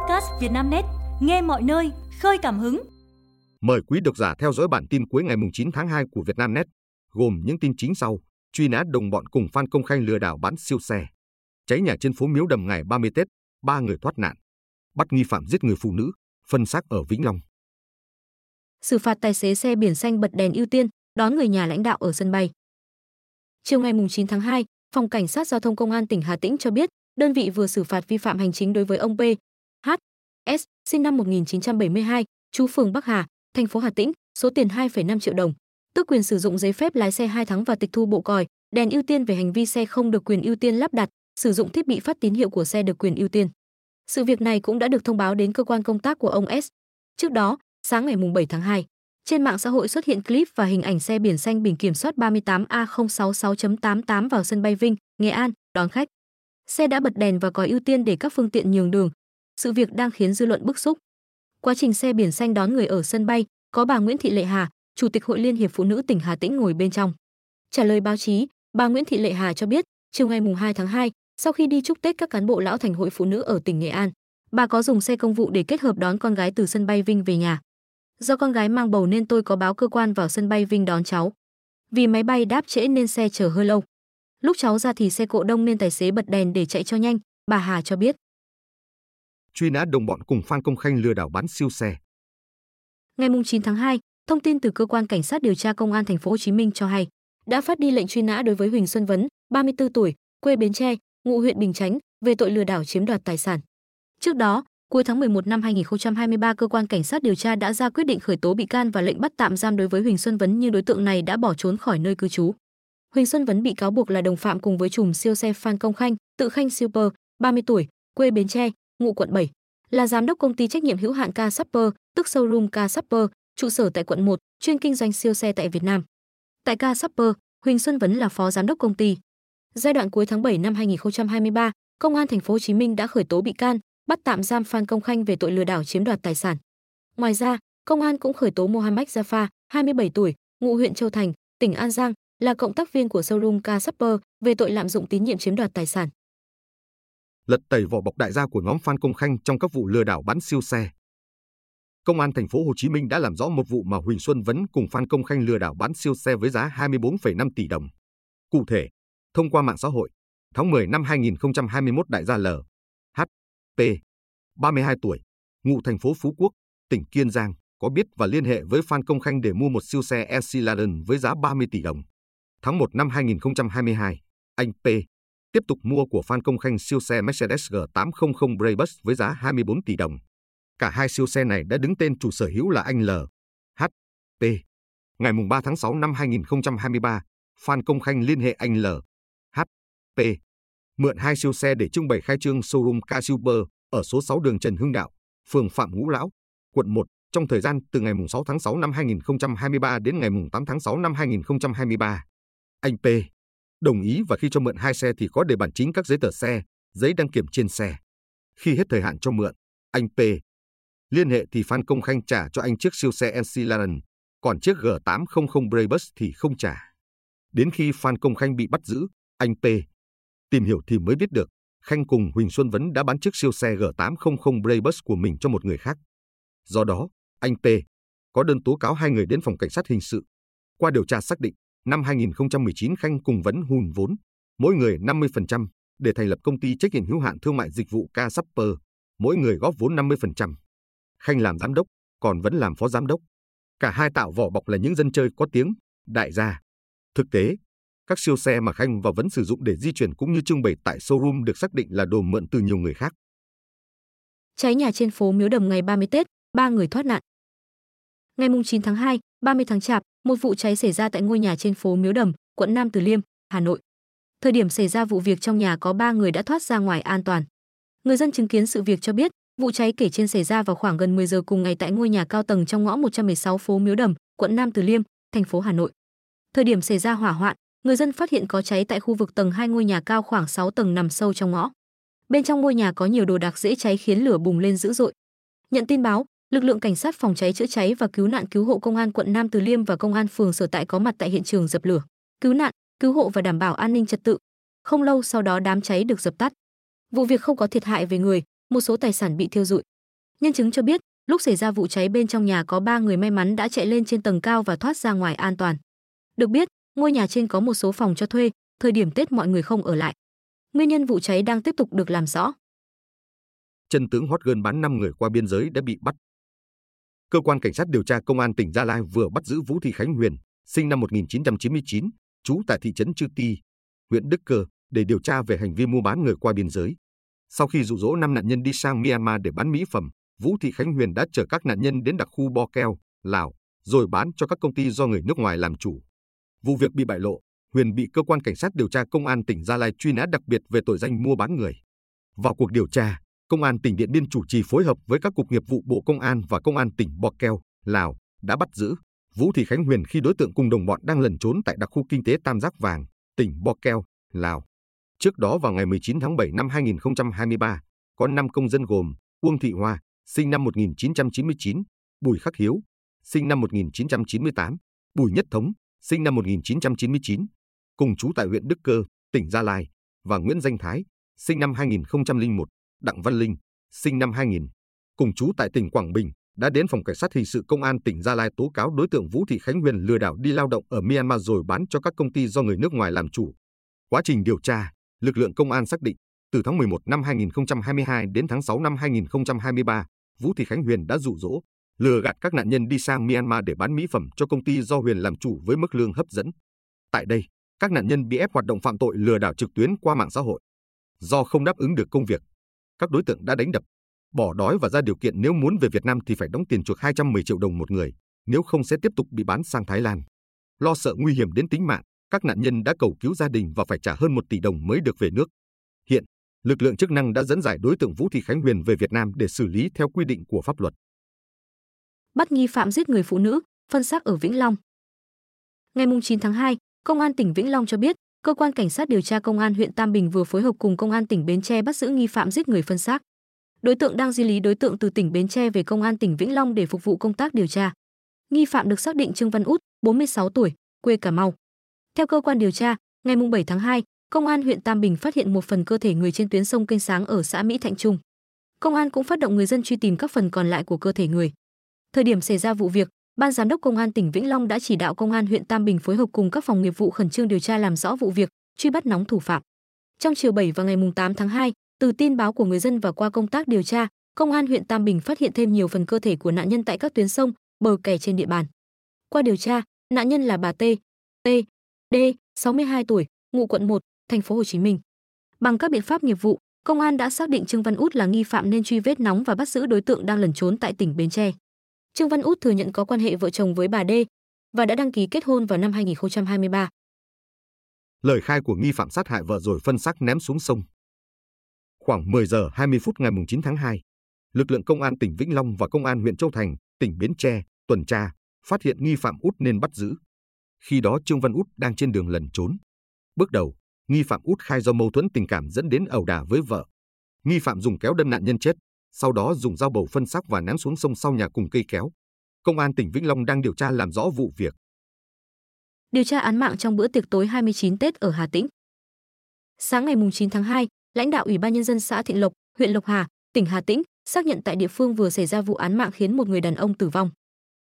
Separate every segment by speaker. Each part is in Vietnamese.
Speaker 1: podcast Vietnamnet, nghe mọi nơi, khơi cảm hứng.
Speaker 2: Mời quý độc giả theo dõi bản tin cuối ngày 9 tháng 2 của Vietnamnet, gồm những tin chính sau: truy nã đồng bọn cùng Phan Công Khanh lừa đảo bán siêu xe, cháy nhà trên phố Miếu Đầm ngày 30 Tết, ba người thoát nạn, bắt nghi phạm giết người phụ nữ, phân xác ở Vĩnh Long.
Speaker 3: Xử phạt tài xế xe biển xanh bật đèn ưu tiên, đón người nhà lãnh đạo ở sân bay. Chiều ngày 9 tháng 2, Phòng Cảnh sát Giao thông Công an tỉnh Hà Tĩnh cho biết, đơn vị vừa xử phạt vi phạm hành chính đối với ông P. H. S. sinh năm 1972, chú phường Bắc Hà, thành phố Hà Tĩnh, số tiền 2,5 triệu đồng, tước quyền sử dụng giấy phép lái xe 2 tháng và tịch thu bộ còi, đèn ưu tiên về hành vi xe không được quyền ưu tiên lắp đặt, sử dụng thiết bị phát tín hiệu của xe được quyền ưu tiên. Sự việc này cũng đã được thông báo đến cơ quan công tác của ông S. Trước đó, sáng ngày 7 tháng 2, trên mạng xã hội xuất hiện clip và hình ảnh xe biển xanh biển kiểm soát 38A066.88 vào sân bay Vinh, Nghệ An đón khách. Xe đã bật đèn và còi ưu tiên để các phương tiện nhường đường. Sự việc đang khiến dư luận bức xúc. Quá trình xe biển xanh đón người ở sân bay, có bà Nguyễn Thị Lệ Hà, Chủ tịch Hội Liên hiệp Phụ nữ tỉnh Hà Tĩnh ngồi bên trong. Trả lời báo chí, bà Nguyễn Thị Lệ Hà cho biết, chiều ngày 2 tháng 2, sau khi đi chúc Tết các cán bộ lão thành hội phụ nữ ở tỉnh Nghệ An, bà có dùng xe công vụ để kết hợp đón con gái từ sân bay Vinh về nhà. Do con gái mang bầu nên tôi có báo cơ quan vào sân bay Vinh đón cháu. Vì máy bay đáp trễ nên xe chờ hơi lâu. Lúc cháu ra thì xe cộ đông nên tài xế bật đèn để chạy cho nhanh, bà Hà cho biết.
Speaker 2: Truy nã đồng bọn cùng Phan Công Khanh lừa đảo bán siêu xe.
Speaker 3: Ngày 9 tháng 2, thông tin từ cơ quan cảnh sát điều tra công an thành phố Hồ Chí Minh cho hay, đã phát đi lệnh truy nã đối với Huỳnh Xuân Vấn, 34 tuổi, quê Bến Tre, ngụ huyện Bình Chánh, về tội lừa đảo chiếm đoạt tài sản. Trước đó, cuối tháng 11 năm 2023, cơ quan cảnh sát điều tra đã ra quyết định khởi tố bị can và lệnh bắt tạm giam đối với Huỳnh Xuân Vấn nhưng đối tượng này đã bỏ trốn khỏi nơi cư trú. Huỳnh Xuân Vấn bị cáo buộc là đồng phạm cùng với chùm siêu xe Phan Công Khanh, tự Khanh Super, 30 tuổi, quê Bến Tre, ngụ quận 7, là giám đốc công ty trách nhiệm hữu hạn Casper, Supper, tức showroom Casper, Supper, trụ sở tại quận 1, chuyên kinh doanh siêu xe tại Việt Nam. Tại Casper, Supper, Huỳnh Xuân Vấn là phó giám đốc công ty. Giai đoạn cuối tháng 7 năm 2023, Công an thành phố Hồ Chí Minh đã khởi tố bị can, bắt tạm giam Phan Công Khanh về tội lừa đảo chiếm đoạt tài sản. Ngoài ra, công an cũng khởi tố Mohamed Jaffa, 27 tuổi, ngụ huyện Châu Thành, tỉnh An Giang, là cộng tác viên của showroom Casper Supper về tội lạm dụng tín nhiệm chiếm đoạt tài sản.
Speaker 2: Lật tẩy vỏ bọc đại gia của nhóm Phan Công Khanh trong các vụ lừa đảo bán siêu xe. Công an thành phố Hồ Chí Minh đã làm rõ một vụ mà Huỳnh Xuân Vấn cùng Phan Công Khanh lừa đảo bán siêu xe với giá 24,5 tỷ đồng. Cụ thể, thông qua mạng xã hội, tháng 10 năm 2021 đại gia L, H, P, 32 tuổi, ngụ thành phố Phú Quốc, tỉnh Kiên Giang, có biết và liên hệ với Phan Công Khanh để mua một siêu xe Escalade với giá 30 tỷ đồng. Tháng 1 năm 2022, anh P tiếp tục mua của Phan Công Khanh siêu xe Mercedes G800 Brabus với giá 24 tỷ đồng. Cả hai siêu xe này đã đứng tên chủ sở hữu là anh L, H, P. Ngày 3 tháng 6 năm 2023, Phan Công Khanh liên hệ anh L, H, P. Mượn hai siêu xe để trưng bày khai trương showroom k Super ở số 6 đường Trần Hưng Đạo, phường Phạm Ngũ Lão, quận 1 trong thời gian từ ngày 6 tháng 6 năm 2023 đến ngày 8 tháng 6 năm 2023. Anh P đồng ý và khi cho mượn hai xe thì có để bản chính các giấy tờ xe, giấy đăng kiểm trên xe. Khi hết thời hạn cho mượn, anh P liên hệ thì Phan Công Khanh trả cho anh chiếc siêu xe Ensilaran, còn chiếc G800 Brabus thì không trả. Đến khi Phan Công Khanh bị bắt giữ, anh P tìm hiểu thì mới biết được Khanh cùng Huỳnh Xuân Vấn đã bán chiếc siêu xe G800 Brabus của mình cho một người khác. Do đó, anh P có đơn tố cáo hai người đến phòng cảnh sát hình sự. Qua điều tra xác định, năm 2019 Khanh cùng Vấn hùn vốn, mỗi người 50% để thành lập công ty trách nhiệm hữu hạn thương mại dịch vụ K Supper, mỗi người góp vốn 50%. Khanh làm giám đốc, còn Vấn làm phó giám đốc. Cả hai tạo vỏ bọc là những dân chơi có tiếng, đại gia. Thực tế, các siêu xe mà Khanh và Vấn sử dụng để di chuyển cũng như trưng bày tại showroom được xác định là đồ mượn từ nhiều người khác.
Speaker 3: Cháy nhà trên phố Miếu Đầm ngày 30 Tết, ba người thoát nạn. Ngày 9 tháng 2, 30 tháng Chạp, một vụ cháy xảy ra tại ngôi nhà trên phố Miếu Đầm, quận Nam Từ Liêm, Hà Nội. Thời điểm xảy ra vụ việc trong nhà có 3 người đã thoát ra ngoài an toàn. Người dân chứng kiến sự việc cho biết, vụ cháy kể trên xảy ra vào khoảng gần 10 giờ cùng ngày tại ngôi nhà cao tầng trong ngõ 116 phố Miếu Đầm, quận Nam Từ Liêm, thành phố Hà Nội. Thời điểm xảy ra hỏa hoạn, người dân phát hiện có cháy tại khu vực tầng 2 ngôi nhà cao khoảng 6 tầng nằm sâu trong ngõ. Bên trong ngôi nhà có nhiều đồ đạc dễ cháy khiến lửa bùng lên dữ dội. Nhận tin báo, lực lượng cảnh sát phòng cháy chữa cháy và cứu nạn cứu hộ công an quận Nam Từ Liêm và công an phường sở tại có mặt tại hiện trường dập lửa, cứu nạn, cứu hộ và đảm bảo an ninh trật tự. Không lâu sau đó đám cháy được dập tắt. Vụ việc không có thiệt hại về người, một số tài sản bị thiêu rụi. Nhân chứng cho biết, lúc xảy ra vụ cháy bên trong nhà có 3 người may mắn đã chạy lên trên tầng cao và thoát ra ngoài an toàn. Được biết, ngôi nhà trên có một số phòng cho thuê, thời điểm Tết mọi người không ở lại. Nguyên nhân vụ cháy đang tiếp tục được làm rõ.
Speaker 2: Chân tướng hot girl bán 5 người qua biên giới đã bị bắt. Cơ quan cảnh sát điều tra công an tỉnh Gia Lai vừa bắt giữ Vũ Thị Khánh Huyền, sinh năm 1999, trú tại thị trấn Chư Ti, huyện Đức Cơ, để điều tra về hành vi mua bán người qua biên giới. Sau khi dụ dỗ 5 nạn nhân đi sang Myanmar để bán mỹ phẩm, Vũ Thị Khánh Huyền đã chở các nạn nhân đến đặc khu Bo Keo, Lào, rồi bán cho các công ty do người nước ngoài làm chủ. Vụ việc bị bại lộ, Huyền bị cơ quan cảnh sát điều tra công an tỉnh Gia Lai truy nã đặc biệt về tội danh mua bán người. Vào cuộc điều tra, công an tỉnh Điện Biên chủ trì phối hợp với các cục nghiệp vụ Bộ Công an và công an tỉnh Bò Keo, Lào đã bắt giữ Vũ Thị Khánh Huyền khi đối tượng cùng đồng bọn đang lẩn trốn tại đặc khu kinh tế Tam Giác Vàng, tỉnh Bò Keo, Lào. Trước đó vào ngày 19 tháng 7 năm 2023, có 5 công dân gồm Uông Thị Hoa, sinh năm 1999, Bùi Khắc Hiếu, sinh năm 1998, Bùi Nhất Thống, sinh năm 1999, cùng trú tại huyện Đức Cơ, tỉnh Gia Lai, và Nguyễn Danh Thái, sinh năm 2001, Đặng Văn Linh, sinh năm 2000, cùng chú tại tỉnh Quảng Bình, đã đến phòng cảnh sát hình sự công an tỉnh Gia Lai tố cáo đối tượng Vũ Thị Khánh Huyền lừa đảo đi lao động ở Myanmar rồi bán cho các công ty do người nước ngoài làm chủ. Quá trình điều tra, lực lượng công an xác định từ tháng 11 năm 2022 đến tháng 6 năm 2023, Vũ Thị Khánh Huyền đã dụ dỗ, lừa gạt các nạn nhân đi sang Myanmar để bán mỹ phẩm cho công ty do Huyền làm chủ với mức lương hấp dẫn. Tại đây, các nạn nhân bị ép hoạt động phạm tội lừa đảo trực tuyến qua mạng xã hội. Do không đáp ứng được công việc, các đối tượng đã đánh đập, bỏ đói và ra điều kiện nếu muốn về Việt Nam thì phải đóng tiền chuộc 210 triệu đồng một người, nếu không sẽ tiếp tục bị bán sang Thái Lan. Lo sợ nguy hiểm đến tính mạng, các nạn nhân đã cầu cứu gia đình và phải trả hơn 1 tỷ đồng mới được về nước. Hiện, lực lượng chức năng đã dẫn giải đối tượng Vũ Thị Khánh Huyền về Việt Nam để xử lý theo quy định của pháp luật.
Speaker 3: Bắt nghi phạm giết người phụ nữ, phân xác ở Vĩnh Long. Ngày 9 tháng 2, Công an tỉnh Vĩnh Long cho biết, cơ quan cảnh sát điều tra công an huyện Tam Bình vừa phối hợp cùng công an tỉnh Bến Tre bắt giữ nghi phạm giết người phân xác. Đối tượng đang di lý đối tượng từ tỉnh Bến Tre về công an tỉnh Vĩnh Long để phục vụ công tác điều tra. Nghi phạm được xác định Trương Văn Út, 46 tuổi, quê Cà Mau. Theo cơ quan điều tra, ngày 7 tháng 2, công an huyện Tam Bình phát hiện một phần cơ thể người trên tuyến sông kênh sáng ở xã Mỹ Thạnh Trung. Công an cũng phát động người dân truy tìm các phần còn lại của cơ thể người. Thời điểm xảy ra vụ việc, Ban giám đốc công an tỉnh Vĩnh Long đã chỉ đạo công an huyện Tam Bình phối hợp cùng các phòng nghiệp vụ khẩn trương điều tra làm rõ vụ việc, truy bắt nóng thủ phạm. Trong chiều 7 và ngày 8 tháng 2, từ tin báo của người dân và qua công tác điều tra, công an huyện Tam Bình phát hiện thêm nhiều phần cơ thể của nạn nhân tại các tuyến sông, bờ kè trên địa bàn. Qua điều tra, nạn nhân là bà T, T, D, 62 tuổi, ngụ quận 1, thành phố Hồ Chí Minh. Bằng các biện pháp nghiệp vụ, công an đã xác định Trương Văn Út là nghi phạm nên truy vết nóng và bắt giữ đối tượng đang lẩn trốn tại tỉnh Bến Tre. Trương Văn Út thừa nhận có quan hệ vợ chồng với bà D và đã đăng ký kết hôn vào năm 2023.
Speaker 2: Lời khai của nghi phạm sát hại vợ rồi phân xác ném xuống sông. Khoảng 10 giờ 20 phút ngày 9 tháng 2, lực lượng công an tỉnh Vĩnh Long và công an huyện Châu Thành, tỉnh Bến Tre tuần tra, phát hiện nghi phạm Út nên bắt giữ. Khi đó Trương Văn Út đang trên đường lẩn trốn. Bước đầu, nghi phạm Út khai do mâu thuẫn tình cảm dẫn đến ẩu đả với vợ. Nghi phạm dùng kéo đâm nạn nhân chết, sau đó dùng dao bầu phân xác và ném xuống sông sau nhà cùng cây kéo. Công an tỉnh Vĩnh Long đang điều tra làm rõ vụ việc.
Speaker 3: Điều tra án mạng trong bữa tiệc tối 29 Tết ở Hà Tĩnh. Sáng ngày 9 tháng 2, lãnh đạo Ủy ban nhân dân xã Thịnh Lộc, huyện Lộc Hà, tỉnh Hà Tĩnh xác nhận tại địa phương vừa xảy ra vụ án mạng khiến một người đàn ông tử vong.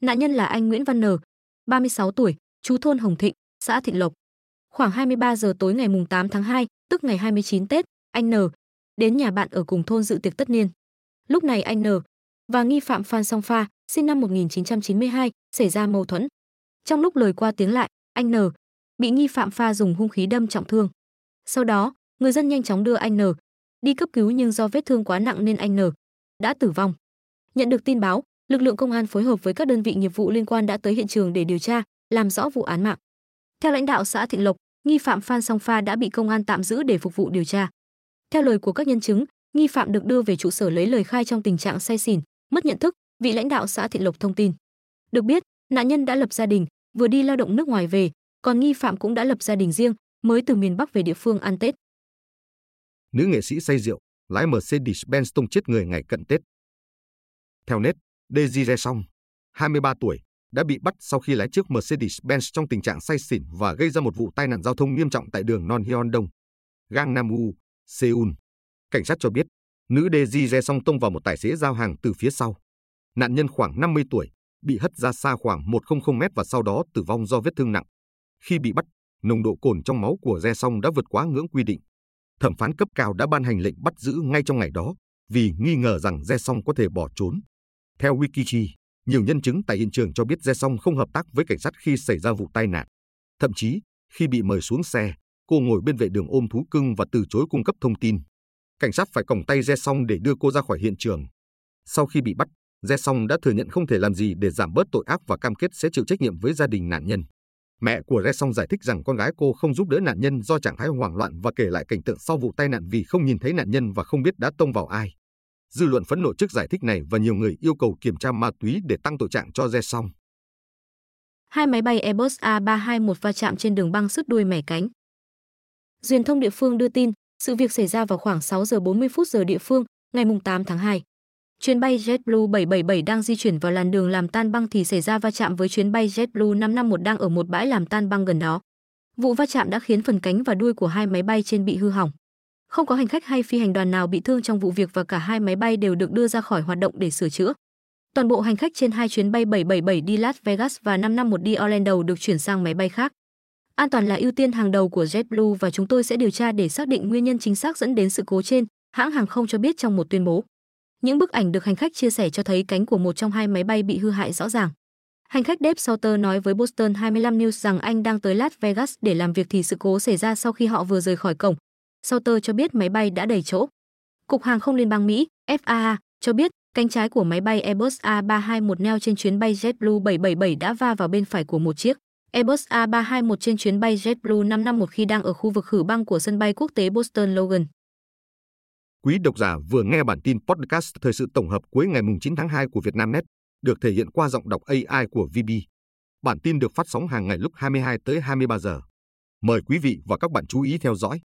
Speaker 3: Nạn nhân là anh Nguyễn Văn N, 36 tuổi, chú thôn Hồng Thịnh, xã Thịnh Lộc. Khoảng 23 giờ tối ngày 8 tháng 2, tức ngày 29 Tết, anh N đến nhà bạn ở cùng thôn dự tiệc tất niên. Lúc này anh N và nghi phạm Phan Song Pha, sinh năm 1992, xảy ra mâu thuẫn. Trong lúc lời qua tiếng lại, anh N bị nghi phạm Pha dùng hung khí đâm trọng thương. Sau đó, người dân nhanh chóng đưa anh N đi cấp cứu nhưng do vết thương quá nặng nên anh N đã tử vong. Nhận được tin báo, lực lượng công an phối hợp với các đơn vị nghiệp vụ liên quan đã tới hiện trường để điều tra, làm rõ vụ án mạng. Theo lãnh đạo xã Thịnh Lộc, nghi phạm Phan Song Pha đã bị công an tạm giữ để phục vụ điều tra. Theo lời của các nhân chứng, nghi phạm được đưa về trụ sở lấy lời khai trong tình trạng say xỉn, mất nhận thức, vị lãnh đạo xã Thiện Lộc thông tin. Được biết, nạn nhân đã lập gia đình, vừa đi lao động nước ngoài về, còn nghi phạm cũng đã lập gia đình riêng, mới từ miền Bắc về địa phương ăn Tết.
Speaker 2: Nữ nghệ sĩ say rượu, lái Mercedes-Benz tông chết người ngày cận Tết. Theo net, Desiree Song, 23 tuổi, đã bị bắt sau khi lái chiếc Mercedes-Benz trong tình trạng say xỉn và gây ra một vụ tai nạn giao thông nghiêm trọng tại đường Non Hyeon Đông, Gangnam U, Seoul. Cảnh sát cho biết, Nữ Daisy Re song tông vào một tài xế giao hàng từ phía sau. Nạn nhân khoảng 50 tuổi, bị hất ra xa khoảng 100 mét và sau đó tử vong do vết thương nặng. Khi bị bắt, nồng độ cồn trong máu của Re song đã vượt quá ngưỡng quy định. Thẩm phán cấp cao đã ban hành lệnh bắt giữ ngay trong ngày đó vì nghi ngờ rằng Re song có thể bỏ trốn. Theo Wikichi, nhiều nhân chứng tại hiện trường cho biết Re song không hợp tác với cảnh sát khi xảy ra vụ tai nạn. Thậm chí, khi bị mời xuống xe, cô ngồi bên vệ đường ôm thú cưng và từ chối cung cấp thông tin. Cảnh sát phải còng tay Re song để đưa cô ra khỏi hiện trường. Sau khi bị bắt, Re Song đã thừa nhận không thể làm gì để giảm bớt tội ác và cam kết sẽ chịu trách nhiệm với gia đình nạn nhân. Mẹ của Re Song giải thích rằng con gái cô không giúp đỡ nạn nhân do trạng thái hoảng loạn và kể lại cảnh tượng sau vụ tai nạn vì không nhìn thấy nạn nhân và không biết đã tông vào ai. Dư luận phẫn nộ trước giải thích này và nhiều người yêu cầu kiểm tra ma túy để tăng tội trạng cho Re Song.
Speaker 3: Hai máy bay Airbus A321 va chạm trên đường băng sứt đuôi mẻ cánh. Truyền thông địa phương đưa tin, sự việc xảy ra vào khoảng 6 giờ 40 phút giờ địa phương, ngày 8 tháng 2. Chuyến bay JetBlue 777 đang di chuyển vào làn đường làm tan băng thì xảy ra va chạm với chuyến bay JetBlue 551 đang ở một bãi làm tan băng gần đó. Vụ va chạm đã khiến phần cánh và đuôi của hai máy bay trên bị hư hỏng. Không có hành khách hay phi hành đoàn nào bị thương trong vụ việc và cả hai máy bay đều được đưa ra khỏi hoạt động để sửa chữa. Toàn bộ hành khách trên hai chuyến bay 777 đi Las Vegas và 551 đi Orlando được chuyển sang máy bay khác. An toàn là ưu tiên hàng đầu của JetBlue và chúng tôi sẽ điều tra để xác định nguyên nhân chính xác dẫn đến sự cố trên, hãng hàng không cho biết trong một tuyên bố. Những bức ảnh được hành khách chia sẻ cho thấy cánh của một trong hai máy bay bị hư hại rõ ràng. Hành khách Dave Sauter nói với Boston 25 News rằng anh đang tới Las Vegas để làm việc thì sự cố xảy ra sau khi họ vừa rời khỏi cổng. Sauter cho biết máy bay đã đầy chỗ. Cục Hàng không Liên bang Mỹ, FAA, cho biết cánh trái của máy bay Airbus A321 neo trên chuyến bay JetBlue 777 đã va vào bên phải của một chiếc. Airbus A321 trên chuyến bay JetBlue 551 khi đang ở khu vực khử băng của sân bay quốc tế Boston Logan.
Speaker 2: Quý độc giả vừa nghe bản tin podcast thời sự tổng hợp cuối ngày 9 tháng 2 của Vietnamnet, được thể hiện qua giọng đọc AI của VB. Bản tin được phát sóng hàng ngày lúc 22 tới 23 giờ. Mời quý vị và các bạn chú ý theo dõi.